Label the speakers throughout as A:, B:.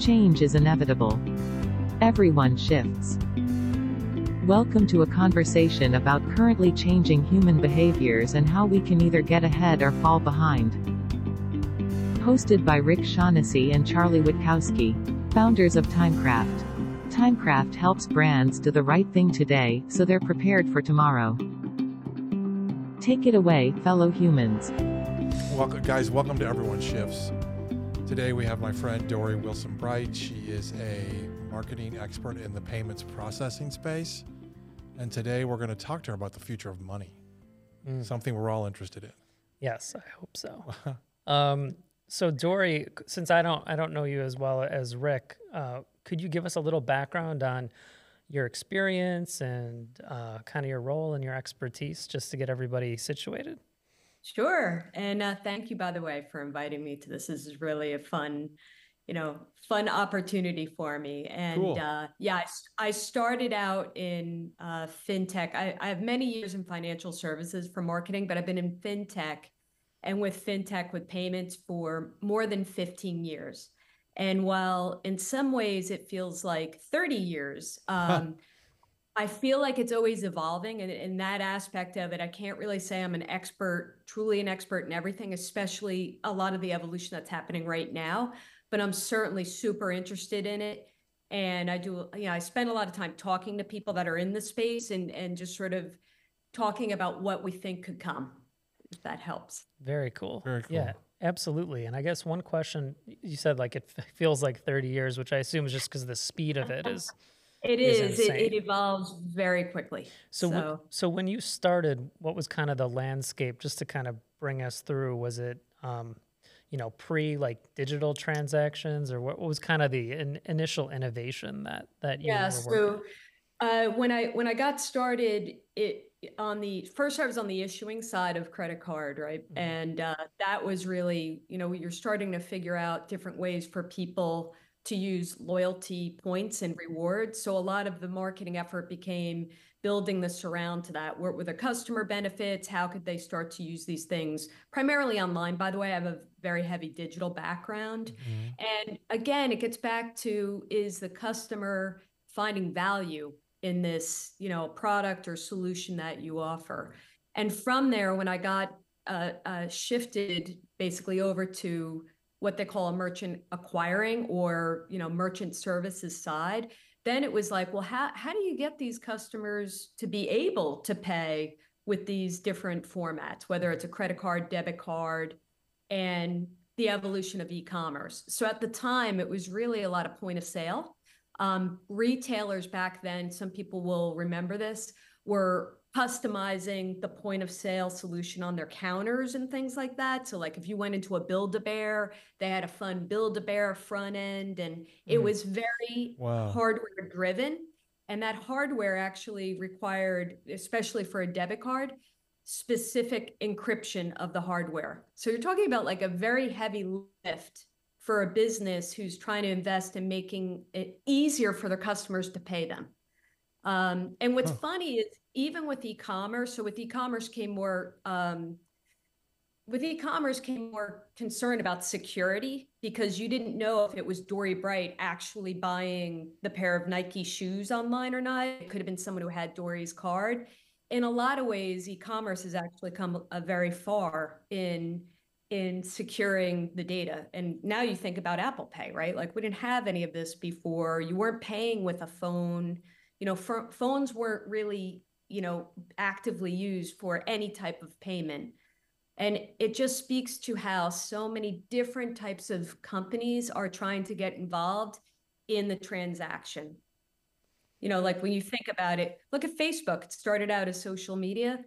A: Change is inevitable. Everyone shifts. Welcome to a conversation about currently changing human behaviors and how we can either get ahead or fall behind. Hosted by Rick Shaughnessy and Charlie Witkowski, founders of Timecraft. Timecraft helps brands do the right thing today, so they're prepared for tomorrow. Take it away, fellow humans.
B: Welcome, guys. Welcome to Everyone Shifts. Today we have my friend Dori Wilson Bright. She is a marketing expert in the payments processing space. And today we're going to talk to her about the future of money,
C: Mm.
B: something we're all interested in.
C: Yes, I hope so. um, so Dori, since I don't I don't know you as well as Rick, uh, could you give us a little background on your experience and uh, kind of your role and your expertise, just to get everybody situated?
D: Sure. And uh, thank you, by the way, for inviting me to this. This is really a fun, you know, fun opportunity for me. And
B: Cool.
D: uh, yeah, I started out in uh, fintech. I, I have many years in financial services for marketing, but I've been in fintech and with fintech with payments for more than 15 years. And while in some ways it feels like 30 years, um, I feel like it's always evolving. And in that aspect of it, I can't really say I'm an expert, truly an expert in everything, especially a lot of the evolution that's happening right now. But I'm certainly super interested in it. And I do, you know, I spend a lot of time talking to people that are in the space and, and just sort of talking about what we think could come, if that helps.
C: Very cool.
B: Very cool.
C: Yeah, absolutely. And I guess one question you said like it feels like 30 years, which I assume is just because the speed of it is.
D: It
C: Is
D: is, it, it evolves very quickly.
C: So, w-
D: So-
C: so when you started, what was kind of the landscape? Just to kind of bring us through, was it, um, you know, pre like digital transactions, or what, what was kind of the in, initial innovation that that you
D: Yeah, so uh, when I when I got started, it on the first I was on the issuing side of credit card, right?
C: Mhm.
D: And uh, that was really, you know, you're starting to figure out different ways for people to use loyalty points and rewards. So a lot of the marketing effort became building the surround to that. What were the customer benefits? How could they start to use these things? Primarily online, by the way. I have a very heavy digital background.
B: Mhm.
D: And again, it gets back to is the customer finding value in this, you know, product or solution that you offer? And from there, when I got uh, uh, shifted basically over to what they call a merchant acquiring or you know merchant services side, then it was like, well, how how do you get these customers to be able to pay with these different formats, whether it's a credit card, debit card, and the evolution of e-commerce. So at the time, it was really a lot of point of sale. Um, retailers back then, some people will remember this, were customizing the point of sale solution on their counters and things like that. So like if you went into a Build-A-Bear, they had a fun Build-A-Bear front end and it
C: Mhm.
D: was very
B: Wow.
D: hardware driven. And that hardware actually required, especially for a debit card, specific encryption of the hardware. So you're talking about like a very heavy lift for a business who's trying to invest in making it easier for their customers to pay them. Um, and what's
B: Huh.
D: funny is even with e-commerce, so with e-commerce came more um, with e-commerce came more concern about security because you didn't know if it was Dori Bright actually buying the pair of Nike shoes online or not. It could have been someone who had Dori's card. In a lot of ways, e-commerce has actually come a very far in in securing the data. And now you think about Apple Pay, right? Like we didn't have any of this before. You weren't paying with a phone. You know, pho- phones weren't really, you know, actively used for any type of payment. And it just speaks to how so many different types of companies are trying to get involved in the transaction. You know, like when you think about it, look at Facebook. It started out as social media,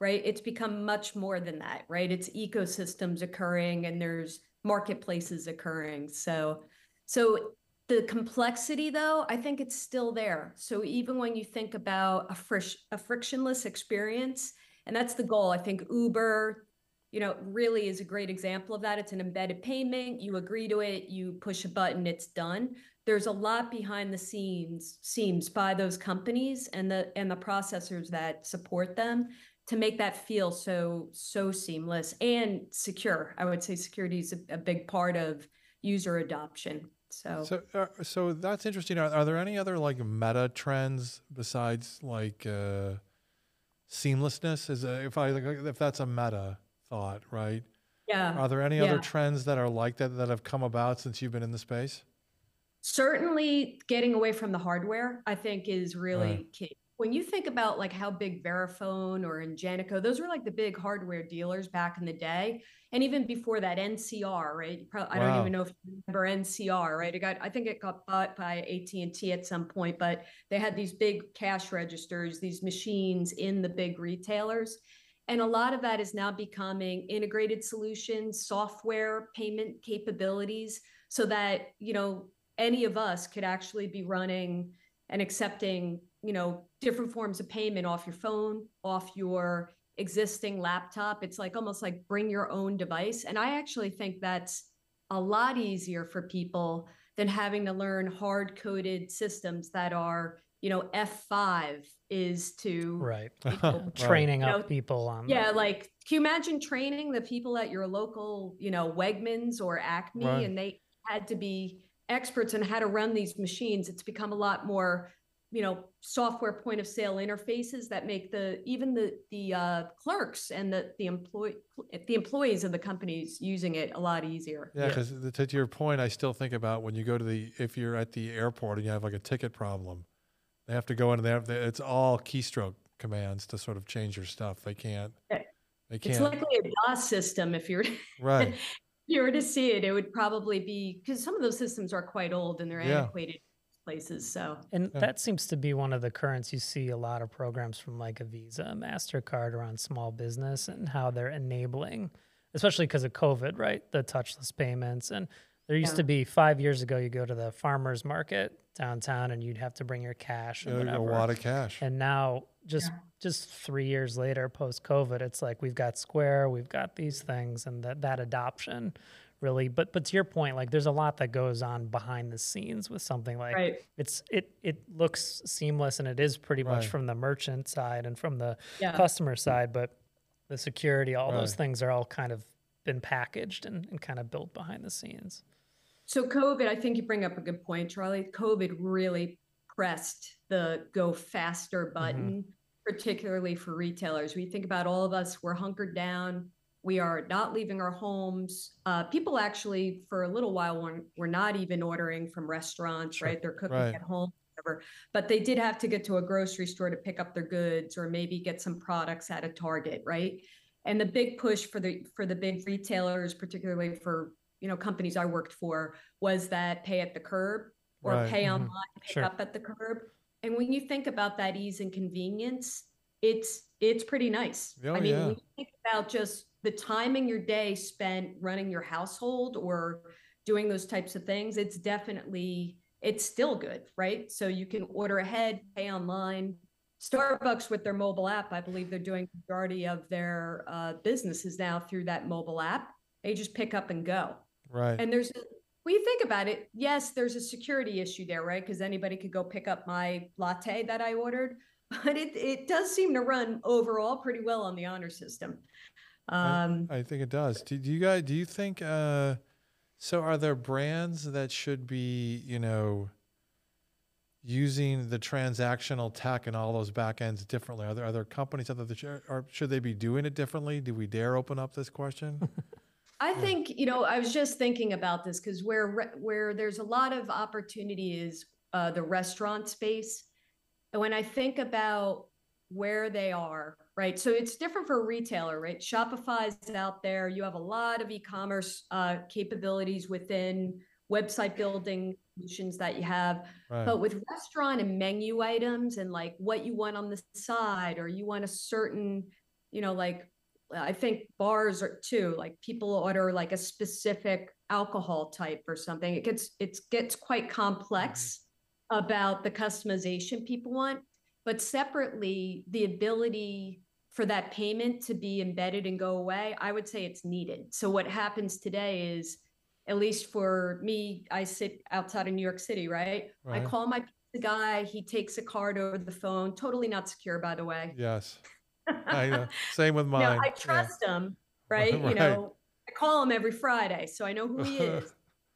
D: right? It's become much more than that, right? It's ecosystems occurring and there's marketplaces occurring. So, so the complexity though, I think it's still there. So even when you think about a frish, a frictionless experience, and that's the goal, I think Uber, you know, really is a great example of that. It's an embedded payment. You agree to it, you push a button, it's done. There's a lot behind the scenes scenes by those companies and the and the processors that support them to make that feel so so seamless and secure. I would say security is a, a big part of user adoption. So,
B: So, uh, so that's interesting. Are, are there any other like meta trends besides like uh, seamlessness? Is a, if I if that's a meta thought, right?
D: yeah.
B: Are there any other trends that are like that that have come about since you've been in the space?
D: certainly getting away from the hardware i think is really
B: Right.
D: key when you think about like how big verifone or ingenico those were like the big hardware dealers back in the day and even before that ncr right? You prob- i don't even know if you remember ncr right? It got i think it got bought by at&t at some point but they had these big cash registers these machines in the big retailers and a lot of that is now becoming integrated solutions software payment capabilities so that you know any of us could actually be running and accepting you know different forms of payment off your phone off your existing laptop it's like almost like bring your own device and i actually think that's a lot easier for people than having to learn hard coded systems that are you know f5 is to
C: Right.
B: Right.
C: Training
D: You know,
C: up people on.
D: yeah, like can you imagine training the people at your local, you know, Wegmans or Acme,
B: Right.
D: and they had to be experts on how to run these machines? It's become a lot more, you know, software point of sale interfaces that make the even the the uh, clerks and the the employee the employees of the companies using it a lot easier.
B: Yeah,
C: Yeah.
B: because to your point, I still think about when you go to the if you're at the airport and you have like a ticket problem, they have to go into there. It's all keystroke commands to sort of change your stuff. They can't. They
D: It's
B: can't.
D: It's likely a DOS system if you're
B: right.
D: if you were to see it, it would probably be because some of those systems are quite old and they're
B: Yeah.
D: antiquated places. So
C: And
B: Yeah.
C: that seems to be one of the currents. You see a lot of programs from like a Visa, MasterCard around small business and how they're enabling, especially because of COVID, right? The touchless payments. And there used
D: Yeah.
C: to be five years ago, you go to the farmer's market downtown and you'd have to bring your cash
B: Yeah,
C: or
B: there's a
C: whatever.
B: lot of cash.
C: And now, just
D: Yeah.
C: just three years later, post COVID, it's like we've got Square, we've got these things, and that that adoption really. But but to your point, like there's a lot that goes on behind the scenes with something like
D: right.
C: it's it it looks seamless and it is pretty much from the merchant side and from the
D: Yeah.
C: customer side, but the security, all those things are all kind of been packaged and, and kind of built behind the scenes.
D: So COVID, I think you bring up a good point, Charlie. COVID really pressed the go faster mm-hmm. button, particularly for retailers. We think about all of us, we're hunkered down. We are not leaving our homes. Uh, people actually, for a little while, were, were not even ordering from restaurants,
B: Sure.
D: right? They're cooking
B: Right.
D: at home, whatever. But they did have to get to a grocery store to pick up their goods or maybe get some products at a Target, right? And the big push for the for the big retailers, particularly for you know companies I worked for, was that pay at the curb or
B: Right.
D: pay
C: Mhm.
D: online, pick
C: Sure.
D: up at the curb. And when you think about that ease and convenience, it's it's pretty nice.
B: Oh,
D: I mean,
B: yeah.
D: when you think about just the time in your day spent running your household or doing those types of things, it's definitely it's still good, right? So you can order ahead, pay online. Starbucks with their mobile app, I believe they're doing majority of their uh, businesses now through that mobile app. They just pick up and go.
B: Right.
D: And there's, when you think about it, yes, there's a security issue there, right? Because anybody could go pick up my latte that I ordered, but it it does seem to run overall pretty well on the honor system. Um,
B: I think it does. Do, do you guys? Do you think? Uh, so, are there brands that should be, you know, using the transactional tech and all those back ends differently? Are there are there companies out there that should, or should they be doing it differently? Do we dare open up this question?
D: I think you know I was just thinking about this because where where there's a lot of opportunity is uh, the restaurant space, and when I think about where they are, right? So it's different for a retailer, right? Shopify is out there. You have a lot of e-commerce uh, capabilities within website building solutions that you have.
B: Right.
D: But with restaurant and menu items and like what you want on the side, or you want a certain, you know, like I think bars are too, like people order like a specific alcohol type or something. It gets it gets quite complex about the customization people want. But separately, the ability for that payment to be embedded and go away, I would say it's needed. So what happens today is at least for me, I sit outside of New York City, right? I call my pizza guy. He takes a card over the phone. Totally not secure, by the way.
B: yes. I know. Same with mine.
D: No, I
B: Yeah.
D: trust him, right? You know, I call him every Friday, so I know who he is.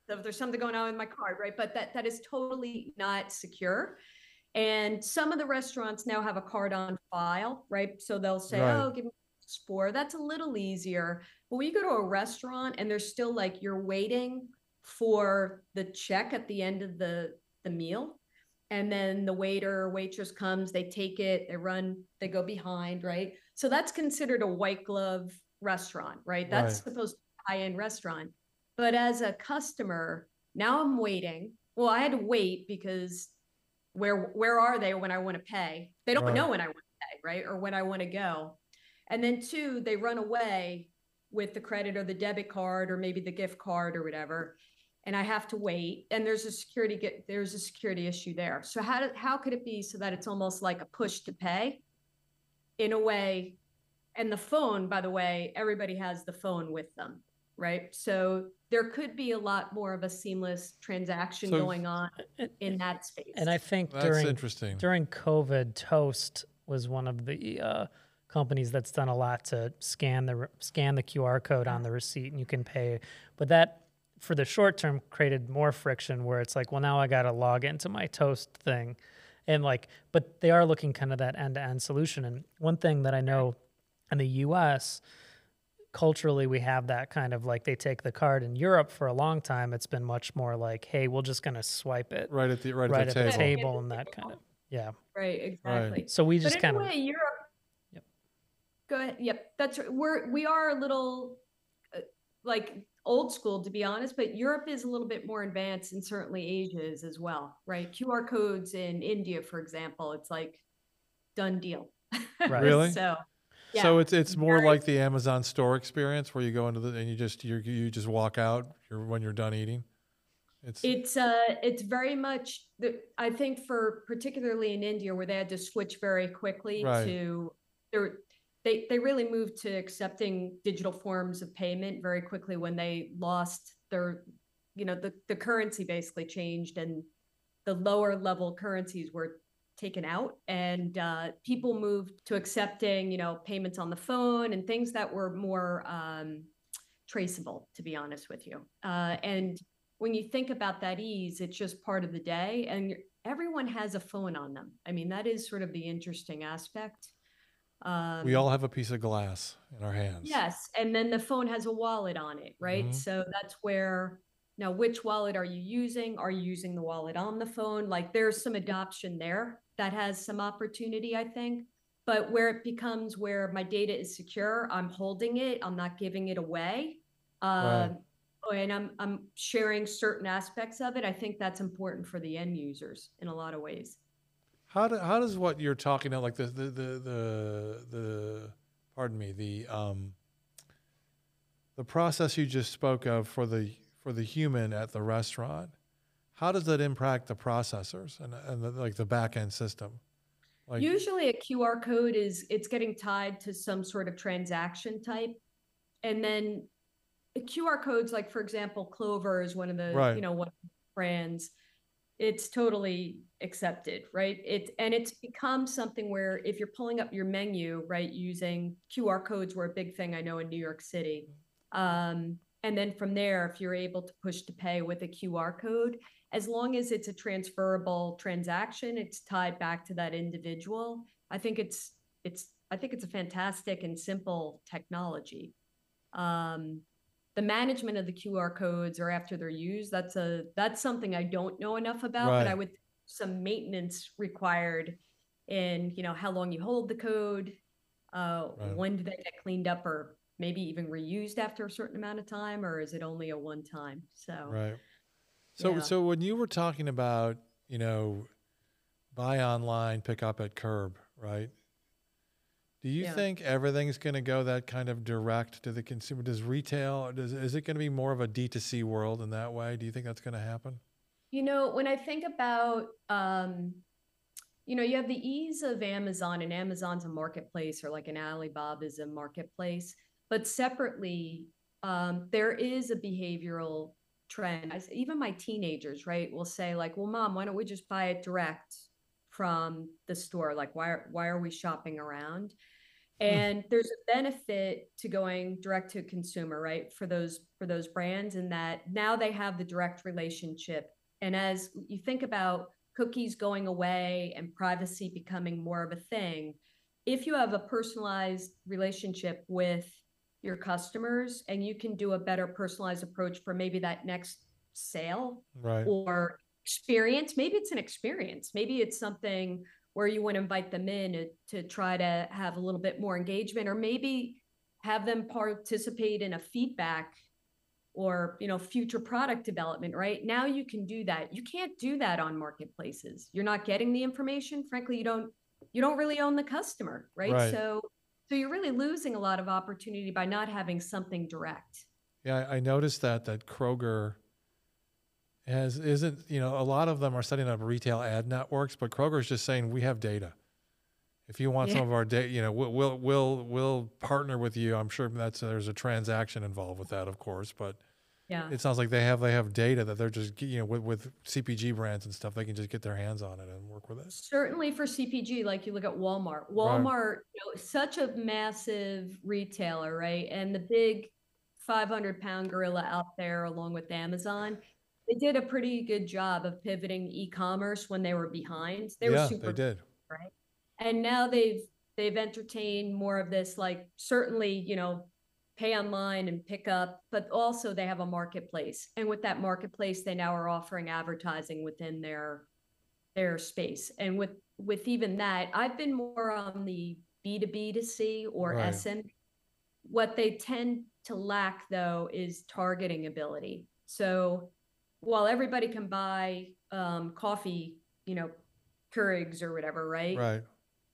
D: So if there's something going on with my card, right? But that that is totally not secure. And some of the restaurants now have a card on file, right? So they'll say,
B: Right.
D: "Oh, give me four." That's a little easier. But when you go to a restaurant and there's still like you're waiting for the check at the end of the the meal, and then the waiter or waitress comes, they take it, they run, they go behind, right? So that's considered a white glove restaurant, right? That's
B: Right.
D: supposed to be a high-end restaurant. But as a customer, now I'm waiting. Well, I had to wait because where where are they when I want to pay? They don't
B: Right.
D: know when I want to pay, right? Or when I want to go. And then two, they run away with the credit or the debit card or maybe the gift card or whatever. And I have to wait. And there's a security get there's a security issue there. So how do, how could it be so that it's almost like a push to pay in a way? And the phone, by the way, everybody has the phone with them, right? So there could be a lot more of a seamless transaction
B: So-
D: going on in that space.
C: And I think
B: That's
C: during
B: interesting.
C: during COVID, Toast was one of the uh, companies that's done a lot to scan the scan the QR code on the receipt and you can pay. But that for the short term created more friction where it's like, well, now I got to log into my Toast thing, and like, but they are looking kind of that end to end solution. And one thing that I know in the U.S. culturally we have that kind of like they take the card in Europe for a long time it's been much more like hey we're just going to swipe it
B: right at the right,
C: right
B: at
C: at
B: the
C: the
B: table.
C: table and that kind of yeah
D: right, exactly.
C: so we just kind
D: a
C: of
D: way, Europe.
C: Yep.
D: Go ahead. Yep, that's right. we're we are a little uh, like old school to be honest, but Europe is a little bit more advanced, and certainly Asia is as well, right? QR codes in India, for example, it's like done deal.
C: Right.
B: Really?
D: so,
B: So it's it's more
D: very-
B: like the Amazon store experience where you go into the and you just you you just walk out when you're done eating. It's
D: It's uh it's very much the I think for particularly in India where they had to switch very quickly
B: Right.
D: to they're they they really moved to accepting digital forms of payment very quickly when they lost their you know the the currency basically changed and the lower level currencies were taken out and uh, people moved to accepting you know payments on the phone and things that were more um, traceable to be honest with you uh, and when you think about that ease it's just part of the day and everyone has a phone on them i mean that is sort of the interesting aspect um,
B: we all have a piece of glass in our hands.
D: Yes, and then the phone has a wallet on it, right?
B: Mhm.
D: So that's where now which wallet are you using? Are you using the wallet on the phone? Like there's some adoption there that has some opportunity, I think. But where it becomes where my data is secure, I'm holding it, I'm not giving it away.
B: Right.
D: Um, and I'm I'm sharing certain aspects of it. I think that's important for the end users in a lot of ways.
B: How do, how does what you're talking about like the the the the, the pardon me the um the process you just spoke of for the for the human at the restaurant how does that impact the processors and and the, like the back end system like
D: Usually a QR code is it's getting tied to some sort of transaction type. And then the QR codes, like for example, Clover is one of the,
B: Right.
D: you know, one of the brands. It's totally accepted, right? It and it's become something where if you're pulling up your menu, right, using QR codes were a big thing I know in New York City. Um, and then from there, if you're able to push to pay with a QR code, as long as it's a transferable transaction, it's tied back to that individual. I think it's it's I think it's a fantastic and simple technology. Um, the management of the QR codes or after they're used, that's a that's something I don't know enough about, but I
B: Right.
D: would some maintenance required in you know how long you hold the code, uh,
B: Right.
D: when do they get cleaned up or maybe even reused after a certain amount of time, or is it only a one time? So
B: right so
D: Yeah.
B: so when you were talking about you know buy online pick up at curb right do you
D: Yeah.
B: think everything's going to go that kind of direct to the consumer does retail does is it going to be more of a d2c world in that way do you think that's going to happen
D: You know, when I think about, um, you know, you have the ease of Amazon, and Amazon's a marketplace, or like an Alibaba is a marketplace. But separately, um, there is a behavioral trend. As- Even my teenagers, right, will say like, "Well, mom, why don't we just buy it direct from the store? Like, why are, why are we shopping around?" and there's a benefit to going direct to consumer right for those for those brands in that now they have the direct relationship and as you think about cookies going away and privacy becoming more of a thing if you have a personalized relationship with your customers and you can do a better personalized approach for maybe that next sale
B: right.
D: or experience. Maybe it's an experience. Maybe it's something where you want to invite them in to, to try to have a little bit more engagement or maybe have them participate in a feedback or you know future product development right? Now you can do that. You can't do that on marketplaces. You're not getting the information. Frankly you don't you don't really own the customer right,
B: Right.
D: so so you're really losing a lot of opportunity by not having something direct
B: Yeah, I noticed that that Kroger has isn't you know a lot of them are setting up retail ad networks, but Kroger's just saying we have data. If you want some of our data, you know, we'll, we'll we'll we'll partner with you. I'm sure that's there's a transaction involved with that, of course, but
D: yeah
B: it sounds like they have they have data that they're just you know with, with CPG brands and stuff, they can just get their hands on it and work with it.
D: Certainly for CPG, like you look at Walmart. Walmart, you know, such a massive retailer, right? And the big 500 pound gorilla out there, along with Amazon, they did a pretty good job of pivoting e-commerce when they were behind. They
B: yeah,
D: were super,
B: they did. Right.
D: And now they've they've entertained more of this, like certainly, you know, pay online and pick up, but also they have a marketplace. And with that marketplace, they now are offering advertising within their their space. And with with even that, I've been more on the B2B to C or
B: Right.
D: SM. What they tend to lack though is targeting ability. So while everybody can buy um, coffee, you know, Keurigs or whatever, right?
B: Right.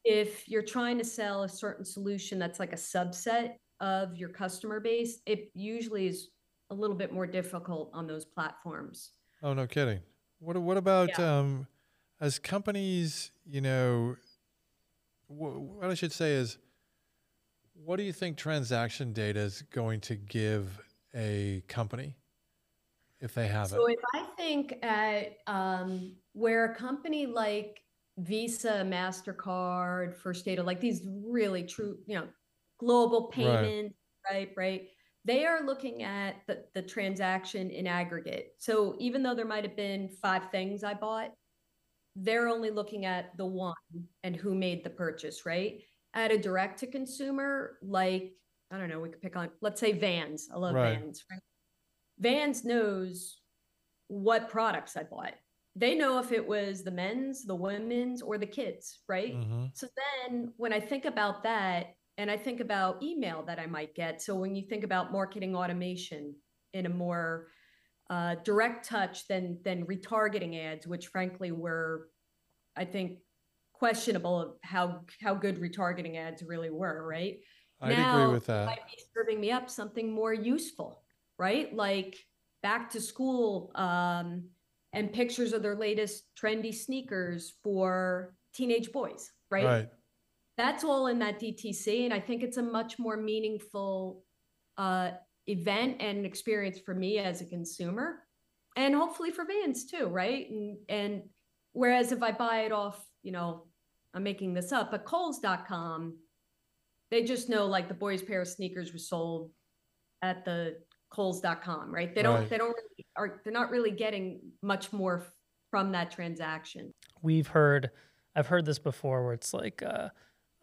D: if you're trying to sell a certain solution that's like a subset of your customer base, it usually is a little bit more difficult on those platforms.
B: Oh, no kidding. What what about um, as companies? You know, wh- what I should say is, what do you think transaction data is going to give a company if they have
D: So
B: it?
D: So, if I think at um, where a company like Visa, Mastercard, First Data, like these really true, you know, global payment, right, right, they are looking at the, the transaction in aggregate. So even though there might have been five things I bought, they're only looking at the one and who made the purchase, right? At a direct to consumer, like I don't know, we could pick on, let's say Vans. I love
B: Right.
D: Vans. Right? Vans knows what products I bought. They know if it was the men's, the women's, or the kids, right?
B: hmm
D: So then when I think about that, and I think about email that I might get, so when you think about marketing automation in a more uh, direct touch than than retargeting ads, which frankly were, I think, questionable of how how good retargeting ads really were, right?
B: I'd
D: Now,
B: agree with that.
D: might be serving me up something more useful, right? Like back to school um, and pictures of their latest trendy sneakers for teenage boys, right?
B: Right.
D: That's all in that DTC. And I think it's a much more meaningful uh, event and experience for me as a consumer and hopefully for Vans too, right? And, and whereas if I buy it off, you know, I'm making this up, but Kohl's.com, they just know like the boys pair of sneakers was sold at the Kohl's.com, right? They don't,
B: Right.
D: they don't really, are, they're not really getting much more from that transaction.
C: we've heard i've heard this before where it's like uh,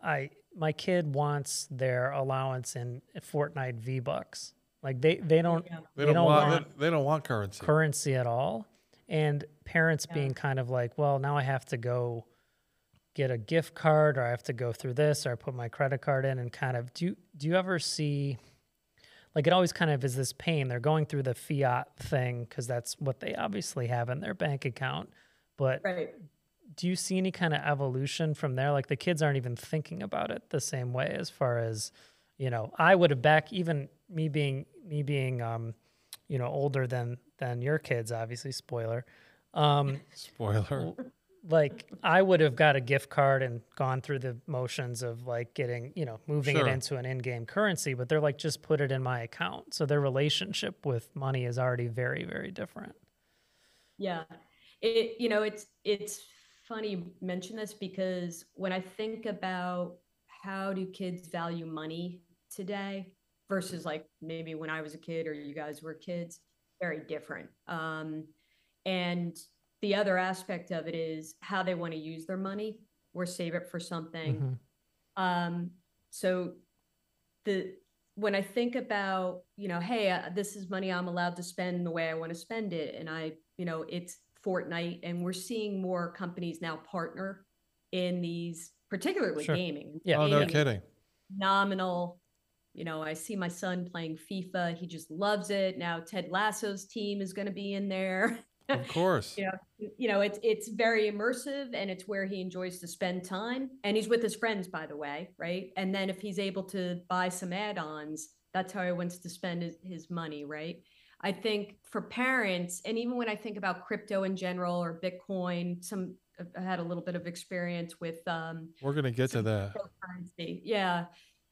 C: i my kid wants their allowance in fortnite v bucks like they they don't
D: Yeah.
B: They
C: They
B: don't,
C: don't
B: want,
C: want
B: they, they don't want currency.
C: currency at all and parents
D: Yeah.
C: being kind of like well now i have to go get a gift card or i have to go through this or i put my credit card in and kind of do you do you ever see like it always kind of is this pain they're going through the fiat thing because that's what they obviously have in their bank account but
D: Right.
C: Do you see any kind of evolution from there? Like the kids aren't even thinking about it the same way as far as, you know, I would have back even me being me being um, you know, older than than your kids, obviously, spoiler. Um,
B: Spoiler.
C: like I would have got a gift card and gone through the motions of like getting, you know, moving
B: Sure.
C: it into an in-game currency, but they're like just put it in my account. So their relationship with money is already very, very different.
D: Yeah. It, you know, it's, it's funny you mention this because when I think about how do kids value money today versus like maybe when I was a kid or you guys were kids, very different. Um, and the other aspect of it is how they want to use their money or save it for something.
C: Mhm.
D: Um, so the when I think about, you know, hey, uh, this is money I'm allowed to spend the way I want to spend it, and I, you know, it's Fortnite, and we're seeing more companies now partner in these, particularly
C: Sure.
D: gaming.
C: Yeah.
B: Oh, no
D: Gaming
B: kidding.
D: Nominal. You know, I see my son playing FIFA. He just loves it. Now Ted Lasso's team is going to be in there.
B: Of course.
D: you know, you know, it's it's very immersive and it's where he enjoys to spend time. And he's with his friends, by the way, right? And then if he's able to buy some add-ons, that's how he wants to spend his, his money, right? I think for parents, and even when I think about crypto in general or Bitcoin, some I had a little bit of experience with um,
B: We're going to get to that.
D: Yeah.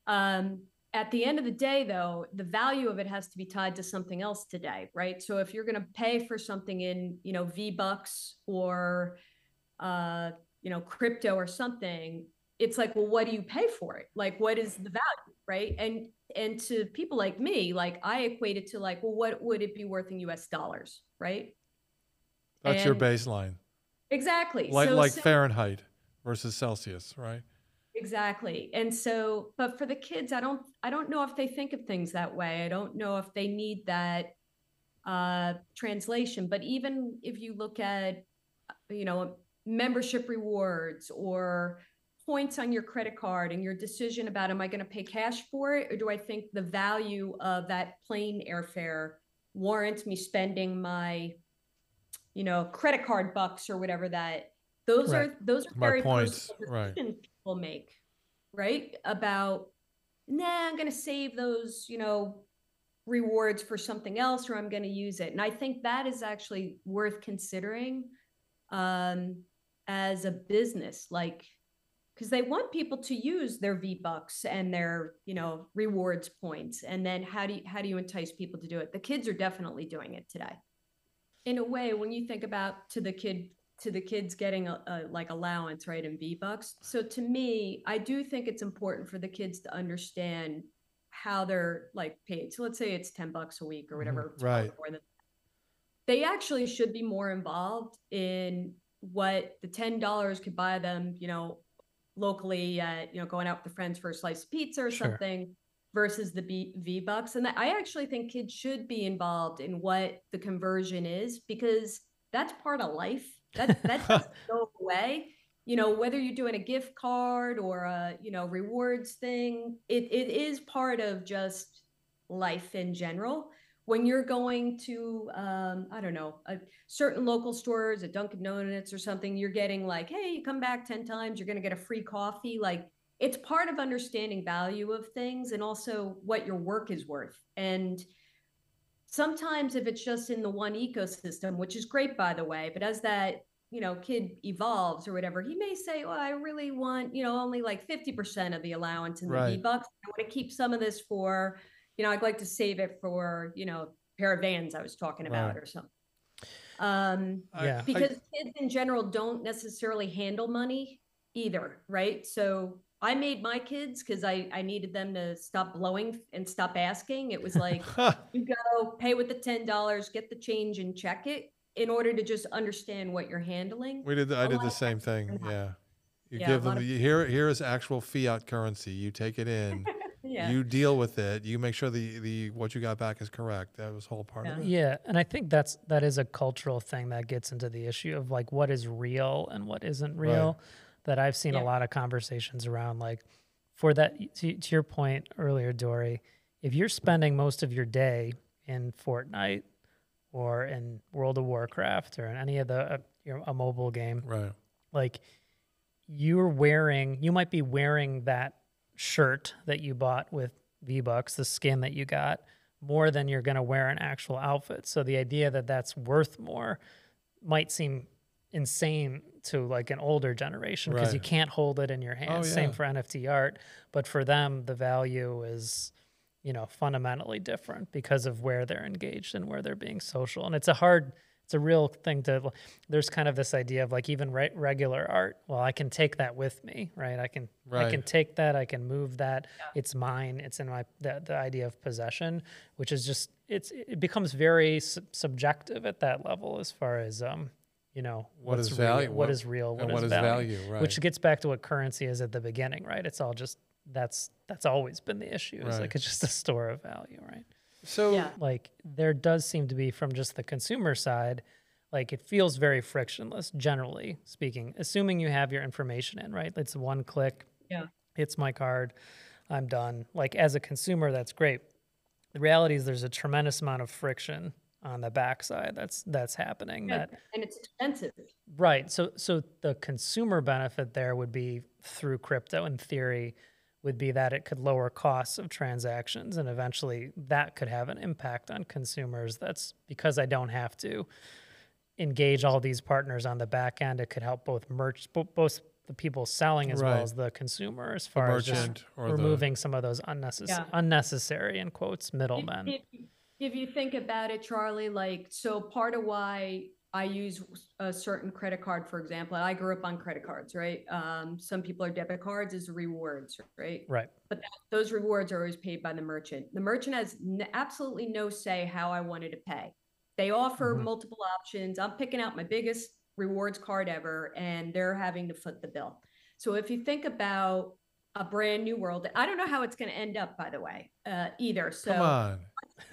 D: Um, at the end of the day, though, the value of it has to be tied to something else today, right? So if you're going to pay for something in, you know, V Bucks or, uh, you know, crypto or something, it's like, well, what do you pay for it? Like, what is the value, right? And and to people like me, like I equate it to like, well, what would it be worth in U.S. dollars, right?
B: That's your baseline.
D: Exactly.
B: Like
D: So
B: like
D: so-
B: Fahrenheit versus Celsius, right?
D: Exactly. And so, but for the kids, I don't, I don't know if they think of things that way. I don't know if they need that uh, translation. But even if you look at, you know, membership rewards or points on your credit card and your decision about am I going to pay cash for it or do I think the value of that plane airfare warrants me spending my, you know, credit card bucks or whatever that those
C: Right.
D: are those are
B: My
D: very
B: points, right.
D: people make, right? About nah, I'm going to save those, you know, rewards for something else or I'm going to use it. And I think that is actually worth considering um, as a business, like, because they want people to use their V bucks and their, you know, rewards points. And then how do you how do you entice people to do it? The kids are definitely doing it today. In a way, when you think about to the kid to the kids getting a, a like allowance right in V bucks. So to me, I do think it's important for the kids to understand how they're like paid. So let's say it's 10 bucks a week or mm-hmm. whatever. it's probably
B: right.
D: more than- They actually should be more involved in what the $10 could buy them, you know, locally at, you know, going out with the friends for a slice of pizza or
C: Sure.
D: something versus the B- V bucks. And I actually think kids should be involved in what the conversion is because that's part of life. That that doesn't go away. You know, whether you're doing a gift card or a, you know, rewards thing, it, it is part of just life in general. When you're going to, um, I don't know, a certain local stores, at Dunkin' Donuts or something, you're getting like, hey, you come back 10 times, you're going to get a free coffee. Like, it's part of understanding value of things and also what your work is worth. And sometimes if it's just in the one ecosystem, which is great by the way, but as that you know kid evolves or whatever, he may say, "Well, I really want you know only like fifty percent of the allowance in the
B: Right.
D: V bucks. I want to keep some of this for you know I'd like to save it for you know a pair of vans I was talking about
B: Right.
D: or something." Um,
B: I-
C: Yeah.
B: I-
D: because kids in general don't necessarily handle money either, right? So I made my kids because I, I needed them to stop blowing and stop asking. It was like, you go pay with the $10, get the change and check it in order to just understand what you're handling.
B: we did. The, I
D: a
B: did the same thing. Yeah. You
D: Yeah,
B: give them
D: of-
B: you here. Here is actual fiat currency. You take it in.
D: Yeah.
B: You deal with it. You make sure the the what you got back is correct. That was whole part of it.
C: Yeah, and I think that's that is a cultural thing that gets into the issue of like what is real and what isn't real. That I've seen
D: Yeah.
C: a lot of conversations around like for that to, to your point earlier, Dori, if you're spending most of your day in Fortnite or in World of Warcraft or in any of the uh, you know, a mobile game,
B: Right.
C: like you're wearing you might be wearing that shirt that you bought with V Bucks, the skin that you got, more than you're going to wear an actual outfit. So the idea that that's worth more might seem insane to like an older generation because you can't hold it in your hands. Oh, Same
B: yeah.
C: for NFT art, but for them the value is you know fundamentally different because of where they're engaged and where they're being social. And it's a hard it's a real thing to there's kind of this idea of like even re- regular art well i can take that with me right? I can i can take that i can move that. It's mine. It's in my the, the idea of possession which is just it's it becomes very sub- subjective at that level as far as um you know what's
B: is
C: real,
B: value-
C: what
B: what-
C: is real what
B: what
C: is
B: is
C: value,
B: value,
C: which gets back to what currency is at the beginning right? It's all just that's that's always been the issue it's
B: Right.
C: like it's just a store of value right
B: So
D: Yeah.
C: like there does seem to be from just the consumer side like it feels very frictionless generally speaking assuming you have your information in right it's one click
D: Yeah.
C: it's my card i'm done like as a consumer that's great the reality is there's a tremendous amount of friction on the backside that's that's happening that
D: And it's expensive.
C: Right. So so the consumer benefit there would be through crypto in theory would be that it could lower costs of transactions and eventually that could have an impact on consumers. That's because I don't have to engage all these partners on the back end. It could help both merch both the people selling as
B: Right.
C: well as the consumer as far as just
B: merchant or the
C: removing some of those unnecessary
D: Yeah.
C: unnecessary in quotes
D: If-
C: middlemen.
D: If, if you think about it, Charlie, like, so part of why I use a certain credit card, for example, I grew up on credit cards, right? Um, some people are debit cards is rewards, right?
C: right.
D: But that, those rewards are always paid by the merchant. The merchant has n- absolutely no say how I wanted to pay. They offer
B: Mhm.
D: multiple options. I'm picking out my biggest rewards card ever, and they're having to foot the bill. So if you think about a brand new world, I don't know how it's going to end up, by the way, uh, either. So
B: come on.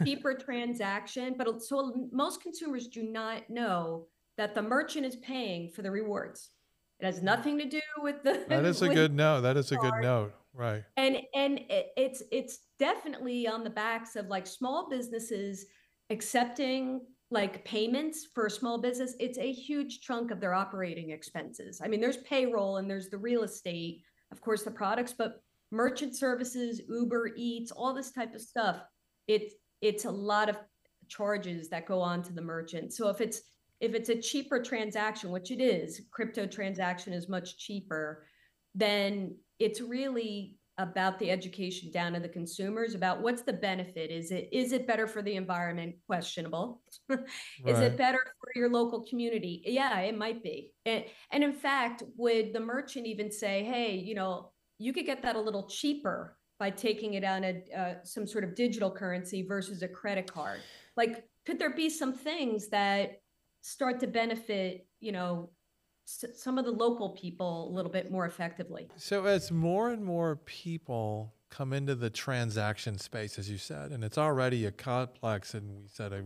D: Cheaper transaction, but so most consumers do not know that the merchant is paying for the rewards. It has hmm. nothing to do with the.
B: That is a good note. That is a good note. Right.
D: And and it's it's definitely on the backs of like small businesses accepting like payments for a small business. It's a huge chunk of their operating expenses. I mean, there's payroll and there's the real estate, of course, the products, but merchant services, Uber Eats, all this type of stuff. It's it's a lot of charges that go on to the merchant. So if it's if it's a cheaper transaction, which it is, crypto transaction is much cheaper, then it's really about the education down to the consumers about what's the benefit. Is it is it better for the environment? Questionable. Is it better for your local community? Yeah it might be. And, and in fact would the merchant even say hey you know you could get that a little cheaper by taking it on a uh, some sort of digital currency versus a credit card like could there be some things that start to benefit you know s- some of the local people a little bit more effectively
B: So as more and more people come into the transaction space, as you said, and it's already a complex, and we said a,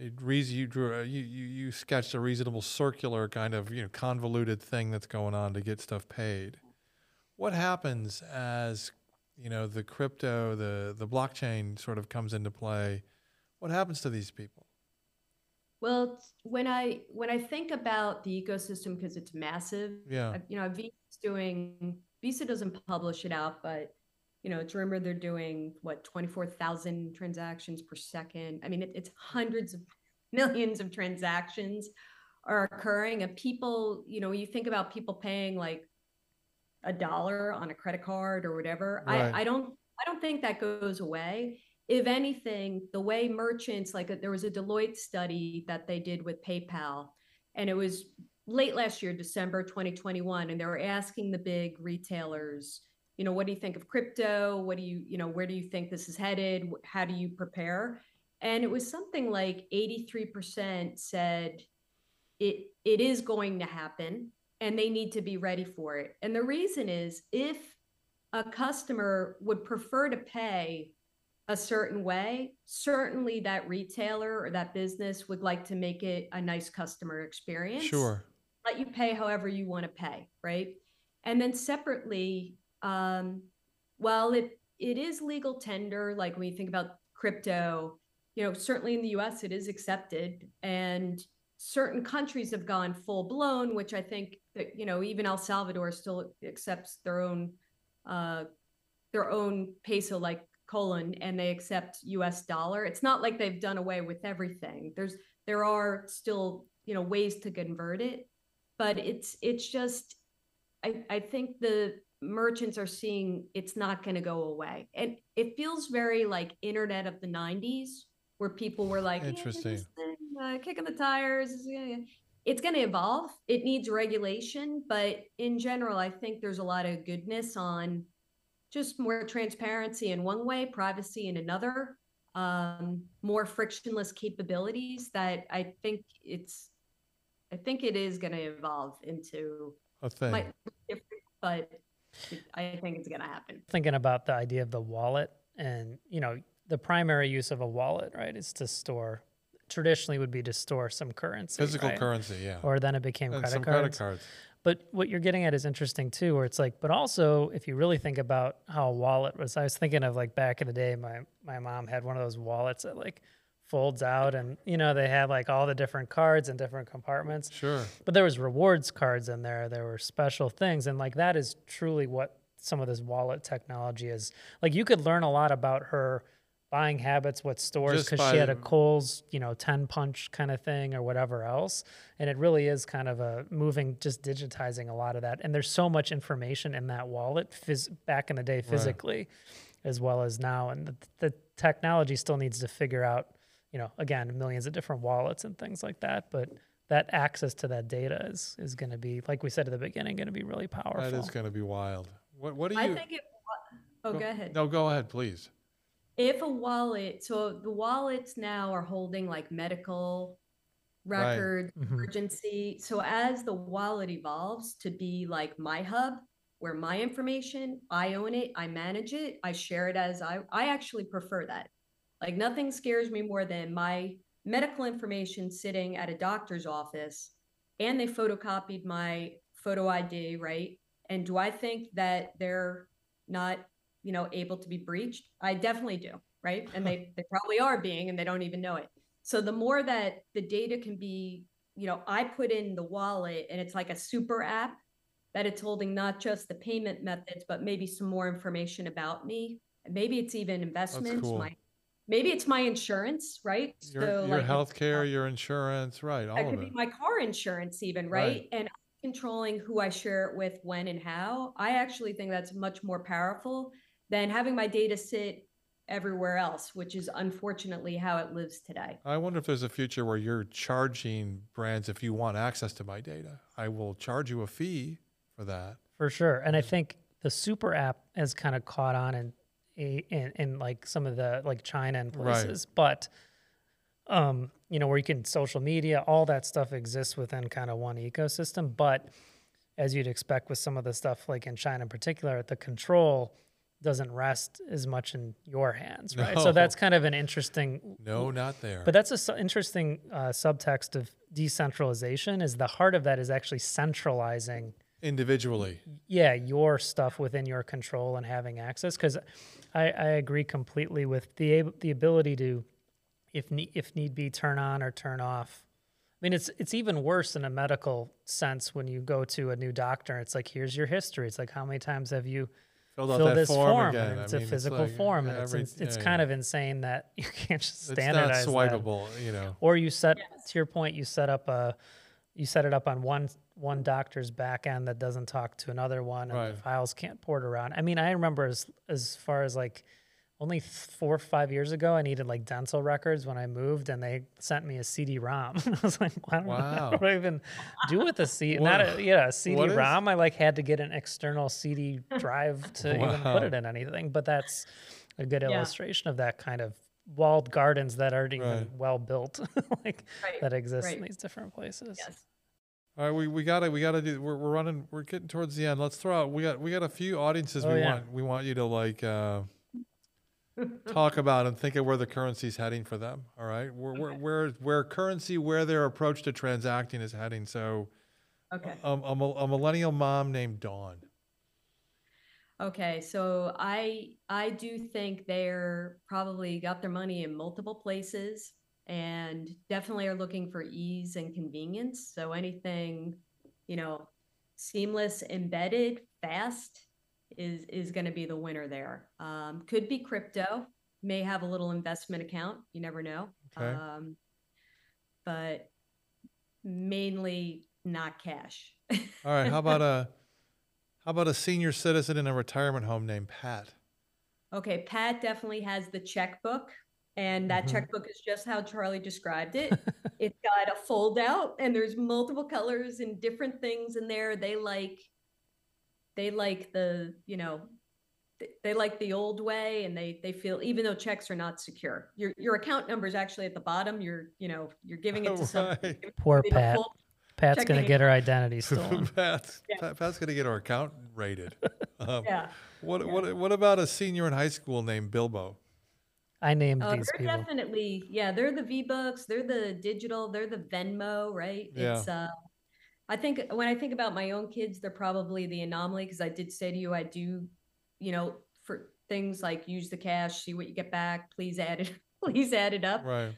B: a reason you drew, a, you, you you sketched a reasonable circular kind of you know convoluted thing that's going on to get stuff paid. What happens as you know the crypto, the the blockchain sort of comes into play? What happens to these people?
D: Well, when I when I think about the ecosystem because it's massive,
B: Yeah,
D: you know, Visa's doing Visa doesn't publish it out, but you know, it's rumored they're doing what 24,000 transactions per second. I mean, it, it's hundreds of millions of transactions are occurring and people, you know, you think about people paying like a dollar on a credit card or whatever.
B: Right.
D: I, I don't I don't think that goes away. If anything, the way merchants like uh, there was a Deloitte study that they did with PayPal, and it was late last year, December 2021, and they were asking the big retailers, you know, what do you think of crypto? What do you, you know, where do you think this is headed? How do you prepare? And it was something like 83% said it it is going to happen and they need to be ready for it. And the reason is if a customer would prefer to pay a certain way, certainly that retailer or that business would like to make it a nice customer experience.
B: sure.
D: Let you pay however you want to pay, right? And then separately, um, while it it is legal tender, like when you think about crypto, you know, certainly in the US it is accepted and certain countries have gone full blown, which I think that, you know, even El Salvador still accepts their own uh their own peso like colon and they accept US dollar. It's not like they've done away with everything. There's there are still, you know, ways to convert it, but it's it's just I, I think the merchants are seeing it's not going to go away. And it feels very like internet of the 90s where people were like,
B: Interesting.
D: thing, uh, kicking the tires. It's going to evolve. It needs regulation, but in general, I think there's a lot of goodness on just more transparency in one way, privacy in another, um, more frictionless capabilities. That I think it's, I think it is going to evolve into
B: a thing.
D: might be different, but I think it's going to happen.
C: Thinking about the idea of the wallet and, you know, the primary use of a wallet, right, is to store, traditionally would be to store some currency.
B: Physical
C: right?
B: currency, yeah.
C: Or then it became
B: and
C: credit
B: some
C: cards.
B: credit cards.
C: But what you're getting at is interesting too, where it's like, but also if you really think about how a wallet was, I was thinking of like back in the day, my my mom had one of those wallets that like folds out, and you know they had like all the different cards and different compartments.
B: Sure.
C: But there was rewards cards in there. There were special things, and like that is truly what some of this wallet technology is. Like you could learn a lot about her buying habits, what stores, because she had a
B: by-
C: Kohl's, you know, ten punch kind of thing or whatever else. And it really is kind of a moving, just digitizing a lot of that. And there's so much information in that wallet, phys- back in the day, physically, as well as now. And the, the technology still needs to figure out, you know, again, millions of different wallets and things like that. But that access to that data is is going to be, like we said at the beginning, going to be really powerful.
B: That is going to be wild. What, what do you?
D: I think it. Oh, go ahead.
B: No, go ahead, please.
D: If a wallet so the wallets now are holding like medical
B: Right.
D: record
C: Mhm.
D: emergency so as the wallet evolves to be like my hub where my information i own it i manage it i share it as i i actually prefer that like nothing scares me more than my medical information sitting at a doctor's office and they photocopied my photo id right and do i think that they're not you know able to be breached i definitely do right and they they probably are being and they don't even know it so the more that the data can be you know i put in the wallet and it's like a super app that it's holding not just the payment methods but maybe some more information about me maybe it's even investments
B: cool.
D: my maybe it's my insurance right
B: Your,
D: so
B: your
D: like
B: health care, your insurance, right? All
D: that
B: of
D: could
B: it.
D: be my car insurance even
B: Right.
D: right, and I'm controlling who I share it with when and how i actually think that's much more powerful than having my data sit everywhere else which is unfortunately how it lives today
B: I wonder if there's a future where you're charging brands if you want access to my data. I will charge you a fee for that.
C: For sure. And I think the super app has kind of caught on in, in, in like some of the like China and
B: Right.
C: places, but um, you know, where you can social media, all that stuff exists within kind of one ecosystem. But as you'd expect with some of the stuff like in China in particular, the control doesn't rest as much in your hands, right?
B: No.
C: So that's kind of an interesting
B: No, not there.
C: but that's a su- interesting uh, subtext of decentralization. Is the heart of that is actually centralizing
B: Individually.
C: yeah your stuff within your control and having access because I, I agree completely with the ab- the ability to if need if need be turn on or turn off i mean it's it's even worse in a medical sense when you go to a new doctor it's like here's your history it's like how many times have you
B: Filled out
C: filled
B: that
C: this
B: form,
C: form,
B: again.
C: and
B: I
C: it's
B: mean,
C: a physical
B: like
C: form and
B: every-
C: it's, in, it's
B: yeah,
C: kind
B: yeah.
C: of insane that you can't just
B: It's not
C: standardize that.
B: you know.
C: Or you set to your point, you set up a you set it up on one one doctor's back end that doesn't talk to another one and
B: Right.
C: the files can't port around. I mean, I remember as as far as like only four or five years ago, I needed like dental records when I moved, and they sent me a CD-ROM. I was like, I don't know
B: Wow.
C: what do I even do with a CD?
B: What-
C: Not a yeah, a
B: what is-
C: CD-ROM. I like had to get an external CD drive to even put it in anything. But that's a good
D: Yeah.
C: illustration of that kind of walled gardens that aren't even well built, like
D: Right,
C: that exist in these different places.
D: yes
B: All right, we, we gotta we gotta do. We're, we're running. We're getting towards the end. Let's throw out. We got we got a few audiences
C: Oh,
B: we
C: yeah.
B: want we want you to like uh, talk about and think of where the currency is heading for them. All right, where where where, where currency where their approach to transacting is heading. So,
D: okay
B: um, a, a millennial mom named Dawn.
D: Okay, so I I do think they're probably got their money in multiple places and definitely are looking for ease and convenience. So anything, you know, seamless, embedded, fast is is going to be the winner there. Um, could be crypto, may have a little investment account. You never know.
B: Okay.
D: Um, but mainly not cash.
B: All right, how about a how about a senior citizen in a retirement home named Pat?
D: Okay, Pat definitely has the checkbook. And that
C: Mhm.
D: checkbook is just how Charlie described it. It's got a fold out and there's multiple colors and different things in there. They like they like the, you know, they like the old way and they they feel even though checks are not secure. Your your account number is actually at the bottom. You're, you know, you're giving it to someone.
B: Right.
C: Poor Pat.
D: don't
C: Pat's gonna
D: checking
C: get her identity stolen.
B: Pat's,
D: Yeah.
B: Pat's gonna get her account rated. Um,
D: Yeah.
B: What
D: Yeah.
B: what what about a senior in high school named Bilbo?
C: I named
D: Uh,
C: these
D: they're
C: people.
D: definitely, yeah, they're the V Bucks, they're the digital, they're the Venmo, right?
B: Yeah.
D: It's uh I think when I think about my own kids, they're probably the anomaly because I did say to you, I do, you know, for things like use the cash, see what you get back, please add it, please add it up.
B: Right.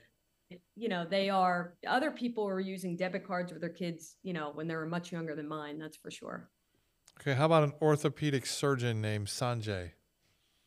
D: You know, they are other people are using debit cards with their kids, you know, when they were much younger than mine, that's for sure.
B: Okay. How about an orthopedic surgeon named Sanjay?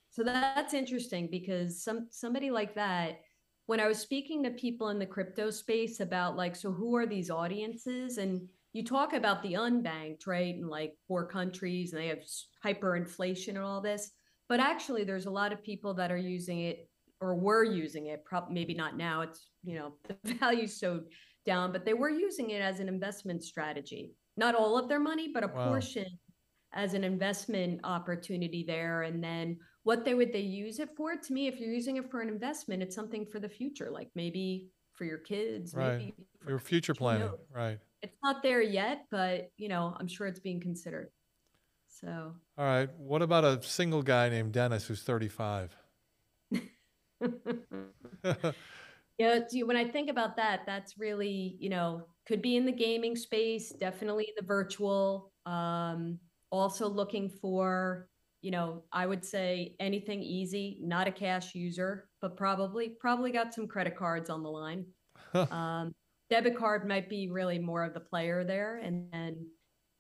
D: So that's interesting because some somebody like that, when I was speaking to people in the crypto space about like, so who are these audiences? And you talk about the unbanked, right? And like poor countries and they have hyperinflation and all this. But actually there's a lot of people that are using it or were using it, prob maybe not now. It's, you know, the value's so down, but they were using it as an investment strategy. Not all of their money, but a
B: Wow.
D: portion as an investment opportunity there. And then what they would they use it for? To me, if you're using it for an investment, it's something for the future, like maybe for your kids,
B: Right.
D: maybe for-
B: Your future planning.
D: knows?
B: Right.
D: It's not there yet, but you know, I'm sure it's being considered. So
B: All right. What about a single guy named Dennis who's 35?
D: Yeah, see, when I think about that, that's really, you know, could be in the gaming space, definitely the virtual. Um, also looking for, you know, I would say anything easy, not a cash user, but probably, probably got some credit cards on the line. um, debit card might be really more of the player there. And then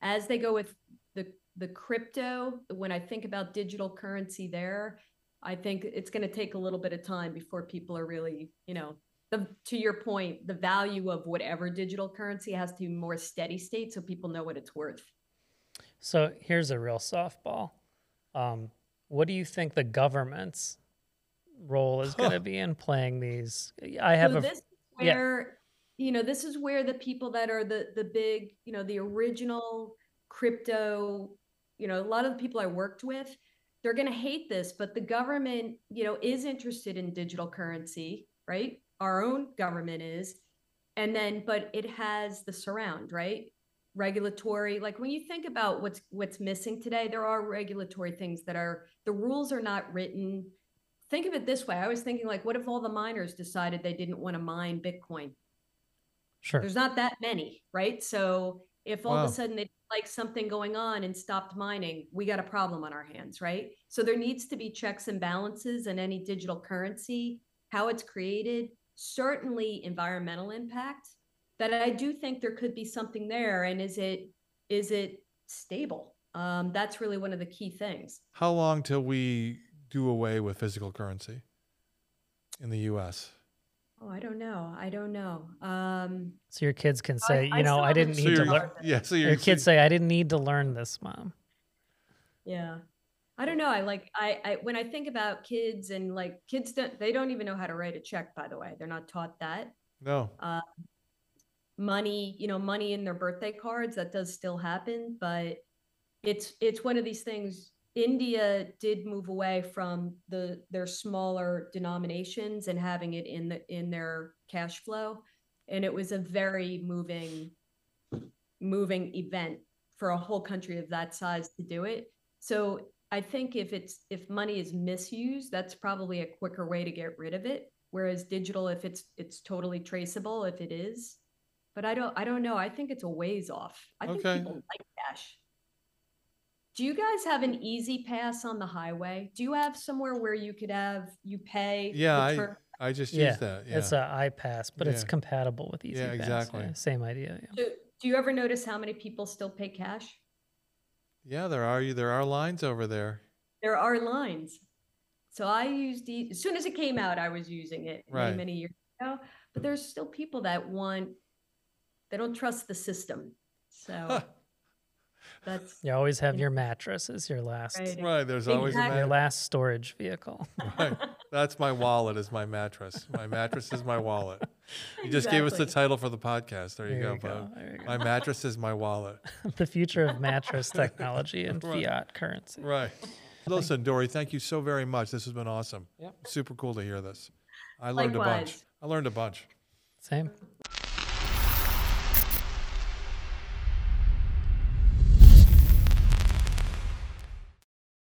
D: as they go with the the crypto, when I think about digital currency there, I think it's going to take a little bit of time before people are really, you know, the to your point, the value of whatever digital currency has to be more steady state so people know what it's worth.
C: So here's a real softball. Um, what do you think the government's role is going to be in playing these? I have
D: so
C: a
D: this where you know this is where the people that are the the big you know the original crypto you know a lot of the people i worked with they're going to hate this but the government you know is interested in digital currency right? Our own government is. And then but it has the surround right? Regulatory like when you think about what's what's missing today there are regulatory things that are the rules are not written. Think of it this way. I was thinking like what if all the miners decided they didn't want to mine bitcoin
C: sure.
D: there's not that many right so if all
B: Wow.
D: of a sudden they like something going on and stopped mining we got a problem on our hands right so there needs to be checks and balances in any digital currency how it's created certainly environmental impact that i do think there could be something there and is it is it stable um, that's really one of the key things
B: How long till we do away with physical currency in the U.S.?
D: Oh i don't know i don't know um,
C: So your kids can say,
D: I
C: you know,
D: still
C: I
D: haven't
C: didn't
B: So
C: need to learn.
D: learn-
B: yeah. So
C: Your kids say, I didn't need to learn this, mom.
D: Yeah. I don't know. I like I, I when I think about kids and like kids don't they don't even know how to write a check, by the way. They're not taught that.
B: no.
D: Money, you know, money in their birthday cards, that does still happen, but it's it's one of these things. India did move away from the their smaller denominations and having it in the in their cash flow. And it was a very moving moving event for a whole country of that size to do it. So I think if it's if money is misused, that's probably a quicker way to get rid of it. Whereas digital, if it's it's totally traceable, if it is, but I don't I don't know. I think it's a ways off. I think people like cash. Do you guys have an E-ZPass on the highway? Do you have somewhere where you could have you pay?
B: Yeah,
D: the
B: I I just
C: Yeah,
B: used that. Yeah.
C: It's a I-PASS, but it's compatible with E-ZPass.
B: Yeah, exactly.
C: Same idea. Yeah.
D: do, do you ever notice how many people still pay cash?
B: yeah, there are there are lines over there.
D: there are lines. So I used the as soon as it came out, I was using it many,
B: Right.
D: many years ago. But there's still people that want they don't trust the system. So that's
C: You always have your mattress as your last
D: Right.
B: right. There's always a
D: Exactly.
C: your last storage vehicle.
B: Right. That's my wallet. Is my mattress. My mattress is my wallet. You just gave us the title for the podcast. There you
C: There
B: go,
C: you go,
B: bud.
C: there you go.
B: My mattress is my wallet.
C: the future of mattress technology and
B: Right.
C: fiat currency.
B: Right. Listen, Dori, thank you so very much. This has been awesome.
C: Yep.
B: Super cool to hear this. I learned a bunch. I learned a bunch.
C: Same.